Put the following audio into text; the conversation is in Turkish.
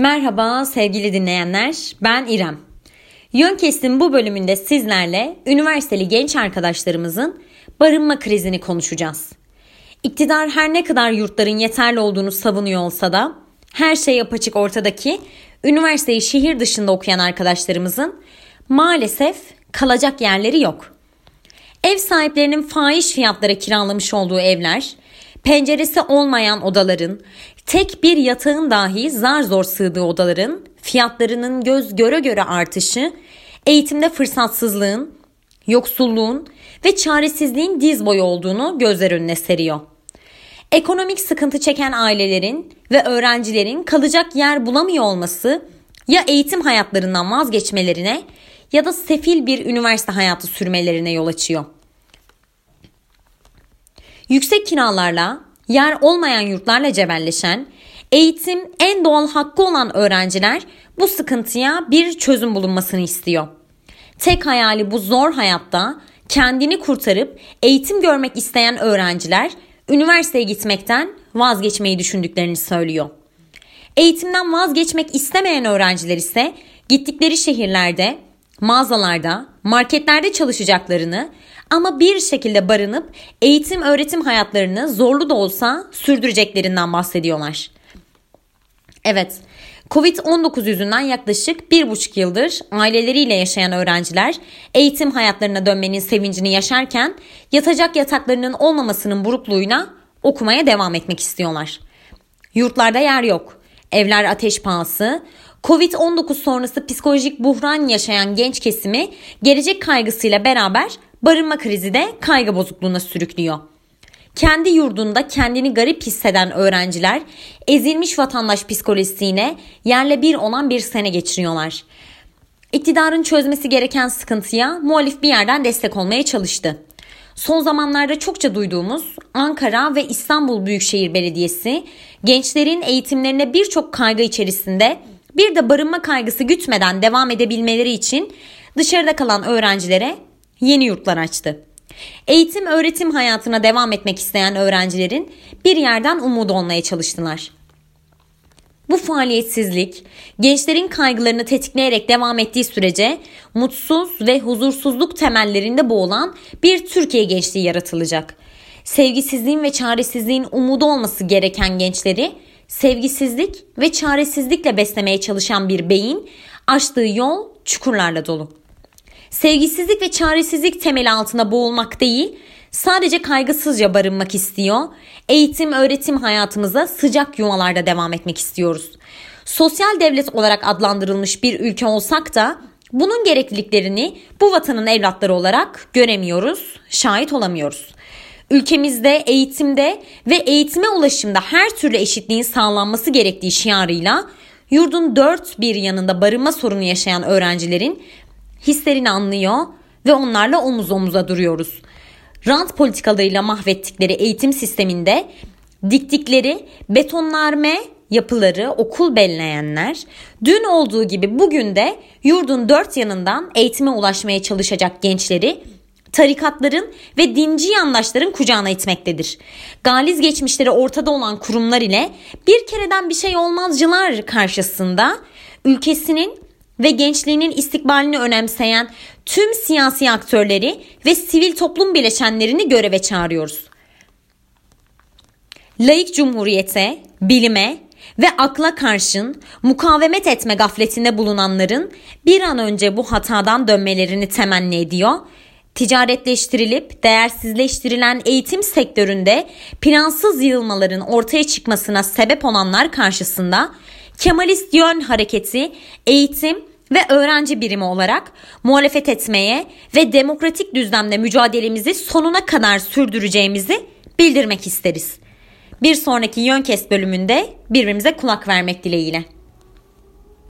Merhaba sevgili dinleyenler, ben İrem. Yönkes'in bu bölümünde sizlerle üniversiteli genç arkadaşlarımızın barınma krizini konuşacağız. İktidar her ne kadar yurtların yeterli olduğunu savunuyor olsa da her şey apaçık ortadaki üniversiteyi şehir dışında okuyan arkadaşlarımızın maalesef kalacak yerleri yok. Ev sahiplerinin fahiş fiyatlara kiralamış olduğu evler, penceresi olmayan odaların, tek bir yatağın dahi zar zor sığdığı odaların fiyatlarının göz göre göre artışı, eğitimde fırsatsızlığın, yoksulluğun ve çaresizliğin diz boyu olduğunu gözler önüne seriyor. Ekonomik sıkıntı çeken ailelerin ve öğrencilerin kalacak yer bulamıyor olması ya eğitim hayatlarından vazgeçmelerine ya da sefil bir üniversite hayatı sürmelerine yol açıyor. Yüksek kiralarla, yer olmayan yurtlarla cebelleşen, eğitim en doğal hakkı olan öğrenciler bu sıkıntıya bir çözüm bulunmasını istiyor. Tek hayali bu zor hayatta kendini kurtarıp eğitim görmek isteyen öğrenciler üniversiteye gitmekten vazgeçmeyi düşündüklerini söylüyor. Eğitimden vazgeçmek istemeyen öğrenciler ise gittikleri şehirlerde, mağazalarda, marketlerde çalışacaklarını ama bir şekilde barınıp eğitim öğretim hayatlarını zorlu da olsa sürdüreceklerinden bahsediyorlar. Evet, Covid-19 yüzünden yaklaşık bir buçuk yıldır aileleriyle yaşayan öğrenciler eğitim hayatlarına dönmenin sevincini yaşarken yatacak yataklarının olmamasının burukluğuyla okumaya devam etmek istiyorlar. Yurtlarda yer yok. Evler ateş pahası. Covid-19 sonrası psikolojik buhran yaşayan genç kesimi gelecek kaygısıyla beraber barınma krizi de kaygı bozukluğuna sürüklüyor. Kendi yurdunda kendini garip hisseden öğrenciler ezilmiş vatandaş psikolojisiyle yerle bir olan bir sene geçiriyorlar. İktidarın çözmesi gereken sıkıntıya muhalif bir yerden destek olmaya çalıştı. Son zamanlarda çokça duyduğumuz Ankara ve İstanbul Büyükşehir Belediyesi gençlerin eğitimlerine birçok kaygı içerisinde bir de barınma kaygısı gütmeden devam edebilmeleri için dışarıda kalan öğrencilere yeni yurtlar açtı. Eğitim öğretim hayatına devam etmek isteyen öğrencilerin bir yerden umudu olmaya çalıştılar. Bu faaliyetsizlik gençlerin kaygılarını tetikleyerek devam ettiği sürece mutsuz ve huzursuzluk temellerinde boğulan bir Türkiye gençliği yaratılacak. Sevgisizliğin ve çaresizliğin umudu olması gereken gençleri sevgisizlik ve çaresizlikle beslemeye çalışan bir beyin açtığı yol çukurlarla dolu. Sevgisizlik ve çaresizlik temeli altına boğulmak değil, sadece kaygısızca barınmak istiyor. Eğitim, öğretim hayatımıza sıcak yuvalarda devam etmek istiyoruz. Sosyal devlet olarak adlandırılmış bir ülke olsak da bunun gerekliliklerini bu vatanın evlatları olarak göremiyoruz, şahit olamıyoruz. Ülkemizde eğitimde ve eğitime ulaşımda her türlü eşitliğin sağlanması gerektiği şiarıyla yurdun dört bir yanında barınma sorunu yaşayan öğrencilerin hislerini anlıyor ve onlarla omuz omuza duruyoruz. Rant politikalarıyla mahvettikleri eğitim sisteminde diktikleri betonlarme yapıları okul belleyenler dün olduğu gibi bugün de yurdun dört yanından eğitime ulaşmaya çalışacak gençleri tarikatların ve dinci yandaşların kucağına itmektedir. Galiz geçmişleri ortada olan kurumlar ile bir kereden bir şey olmazcılar karşısında ülkesinin ve gençliğinin istikbalini önemseyen tüm siyasi aktörleri ve sivil toplum bileşenlerini göreve çağırıyoruz. Laik cumhuriyete, bilime ve akla karşın mukavemet etme gafletinde bulunanların bir an önce bu hatadan dönmelerini temenni ediyor. Ticaretleştirilip değersizleştirilen eğitim sektöründe plansız yığılmaların ortaya çıkmasına sebep olanlar karşısında Kemalist yön hareketi eğitim ve öğrenci birimi olarak muhalefet etmeye ve demokratik düzlemde mücadelemizi sonuna kadar sürdüreceğimizi bildirmek isteriz. Bir sonraki Yönkes bölümünde birbirimize kulak vermek dileğiyle.